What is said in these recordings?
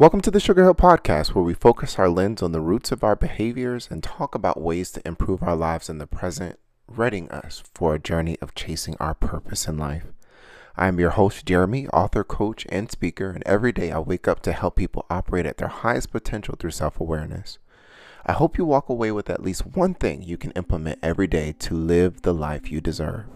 Welcome to the Sugar Hill Podcast, where we focus our lens on the roots of our behaviors and talk about ways to improve our lives in the present, readying us for a journey of chasing our purpose in life. I am your host, Jeremy, author, coach, and speaker, and every day I wake up to help people operate at their highest potential through self awareness. I hope you walk away with at least one thing you can implement every day to live the life you deserve.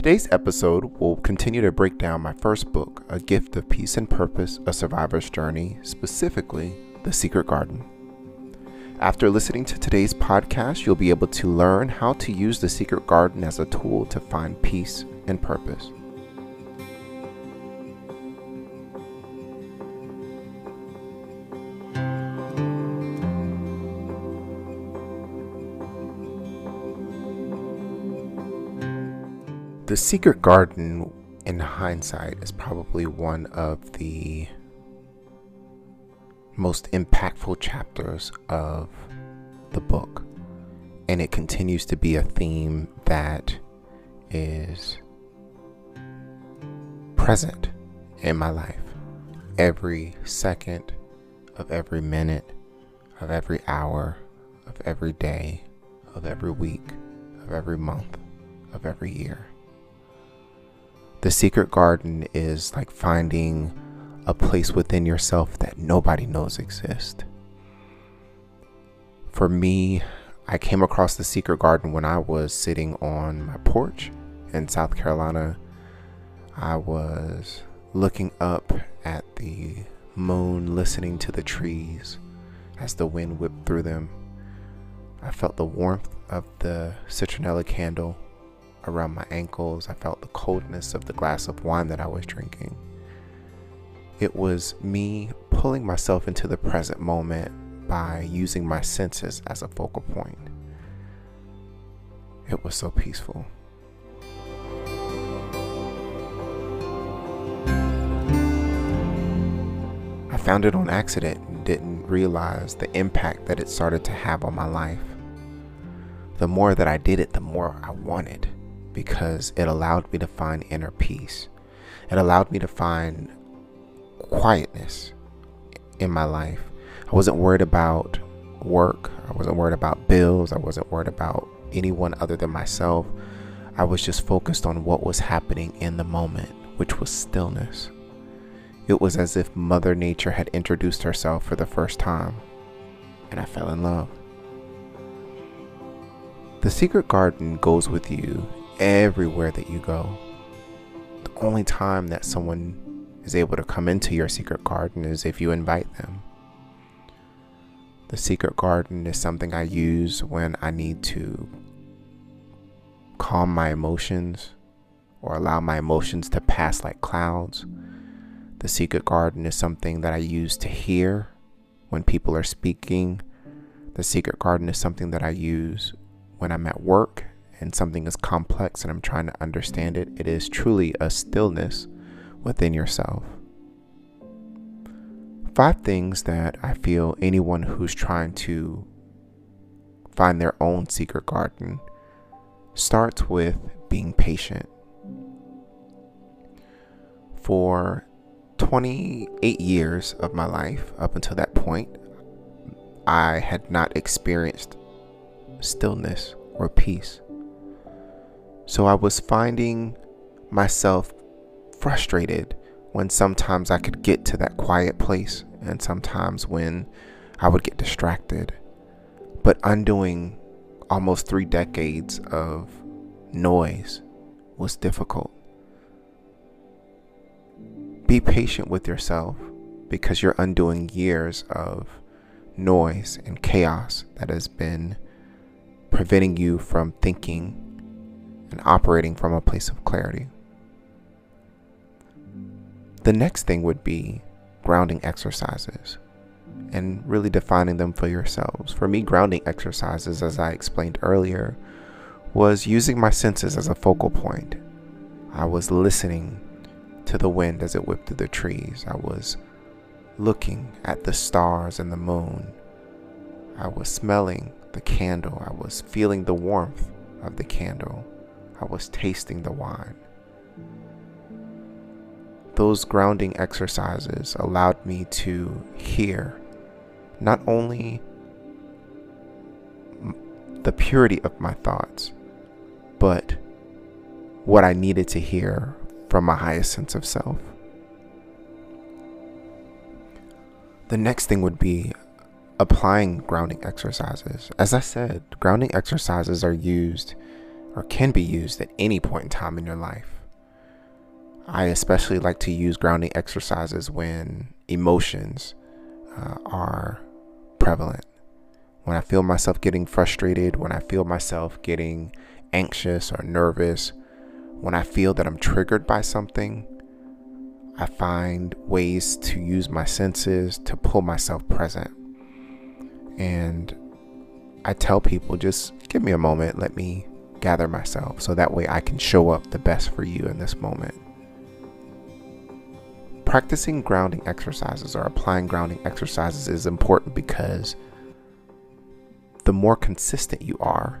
Today's episode will continue to break down my first book, A Gift of Peace and Purpose A Survivor's Journey, specifically The Secret Garden. After listening to today's podcast, you'll be able to learn how to use the secret garden as a tool to find peace and purpose. The Secret Garden, in hindsight, is probably one of the most impactful chapters of the book. And it continues to be a theme that is present in my life. Every second of every minute, of every hour, of every day, of every week, of every month, of every year. The secret garden is like finding a place within yourself that nobody knows exists. For me, I came across the secret garden when I was sitting on my porch in South Carolina. I was looking up at the moon, listening to the trees as the wind whipped through them. I felt the warmth of the citronella candle around my ankles. I felt the coldness of the glass of wine that I was drinking. It was me pulling myself into the present moment by using my senses as a focal point. It was so peaceful. I found it on accident and didn't realize the impact that it started to have on my life. The more that I did it, the more I wanted because it allowed me to find inner peace. It allowed me to find quietness in my life. I wasn't worried about work. I wasn't worried about bills. I wasn't worried about anyone other than myself. I was just focused on what was happening in the moment, which was stillness. It was as if Mother Nature had introduced herself for the first time, and I fell in love. The secret garden goes with you everywhere that you go. The only time that someone is able to come into your secret garden is if you invite them. The secret garden is something I use when I need to calm my emotions or allow my emotions to pass like clouds. The secret garden is something that I use to hear when people are speaking. The secret garden is something that I use when I'm at work and something is complex and I'm trying to understand it, it is truly a stillness within yourself. Five things that I feel anyone who's trying to find their own secret garden starts with being patient. For 28 years of my life, up until that point, I had not experienced stillness or peace. So I was finding myself frustrated when sometimes I could get to that quiet place and sometimes when I would get distracted. But undoing almost three decades of noise was difficult. Be patient with yourself because you're undoing years of noise and chaos that has been preventing you from thinking and operating from a place of clarity. The next thing would be grounding exercises and really defining them for yourselves. For me, grounding exercises, as I explained earlier, was using my senses as a focal point. I was listening to the wind as it whipped through the trees. I was looking at the stars and the moon. I was smelling the candle. I was feeling the warmth of the candle. I was tasting the wine. those grounding exercises allowed me to hear not only the purity of my thoughts, but what I needed to hear from my highest sense of self. The next thing would be applying grounding exercises. As I said, grounding exercises are used or can be used at any point in time in your life. I especially like to use grounding exercises when emotions uh, are prevalent. When I feel myself getting frustrated, when I feel myself getting anxious or nervous, when I feel that I'm triggered by something, I find ways to use my senses to pull myself present. And I tell people just give me a moment, let me gather myself so that way I can show up the best for you in this moment. Practicing grounding exercises or applying grounding exercises is important because the more consistent you are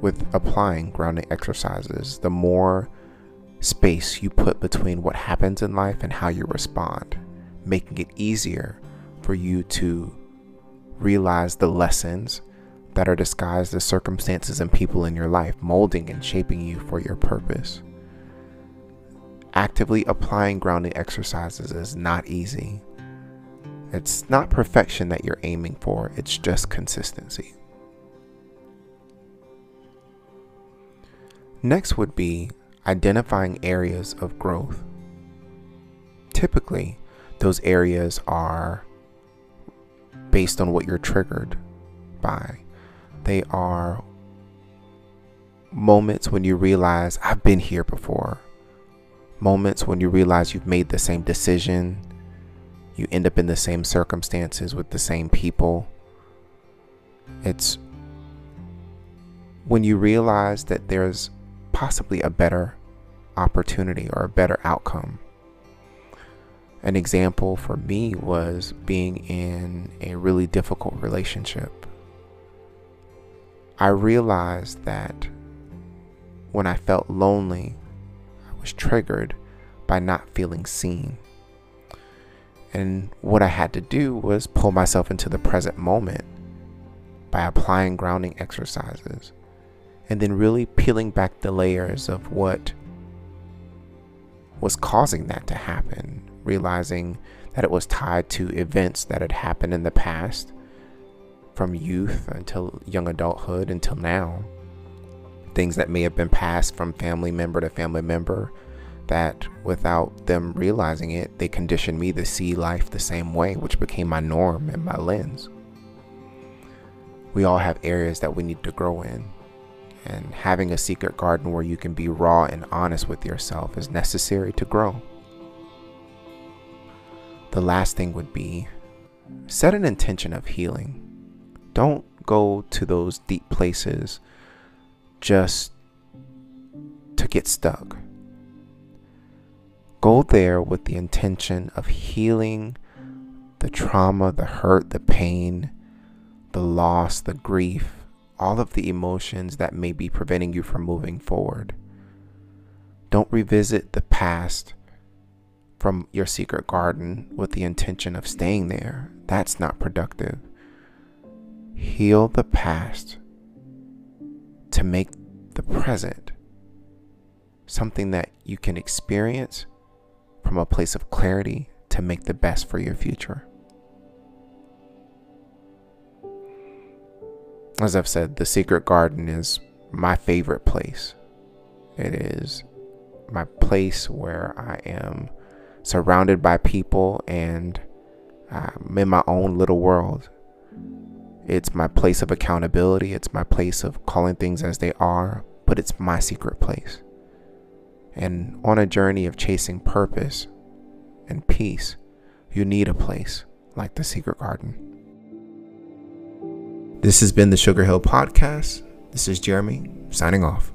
with applying grounding exercises, the more space you put between what happens in life and how you respond, making it easier for you to realize the lessons that are disguised as circumstances and people in your life, molding and shaping you for your purpose. Actively applying grounding exercises is not easy. It's not perfection that you're aiming for, it's just consistency. Next would be identifying areas of growth. Typically, those areas are based on what you're triggered by. They are moments when you realize, I've been here before. Moments when you realize you've made the same decision. You end up in the same circumstances with the same people. It's when you realize that there's possibly a better opportunity or a better outcome. An example for me was being in a really difficult relationship. I realized that when I felt lonely, I was triggered by not feeling seen. And what I had to do was pull myself into the present moment by applying grounding exercises and then really peeling back the layers of what was causing that to happen, realizing that it was tied to events that had happened in the past from youth until young adulthood until now. Things that may have been passed from family member to family member that without them realizing it, they conditioned me to see life the same way, which became my norm and my lens. We all have areas that we need to grow in, and having a secret garden where you can be raw and honest with yourself is necessary to grow. The last thing would be set an intention of healing. Don't go to those deep places just to get stuck. Go there with the intention of healing the trauma, the hurt, the pain, the loss, the grief, all of the emotions that may be preventing you from moving forward. Don't revisit the past from your secret garden with the intention of staying there. That's not productive. Heal the past to make the present something that you can experience from a place of clarity to make the best for your future. as I've said, the secret garden is my favorite place. It is my place where I am surrounded by people and I'm in my own little world. It's my place of accountability. It's my place of calling things as they are, but it's my secret place. And on a journey of chasing purpose and peace, you need a place like the secret garden. This has been the Sugar Hill Podcast. This is Jeremy signing off.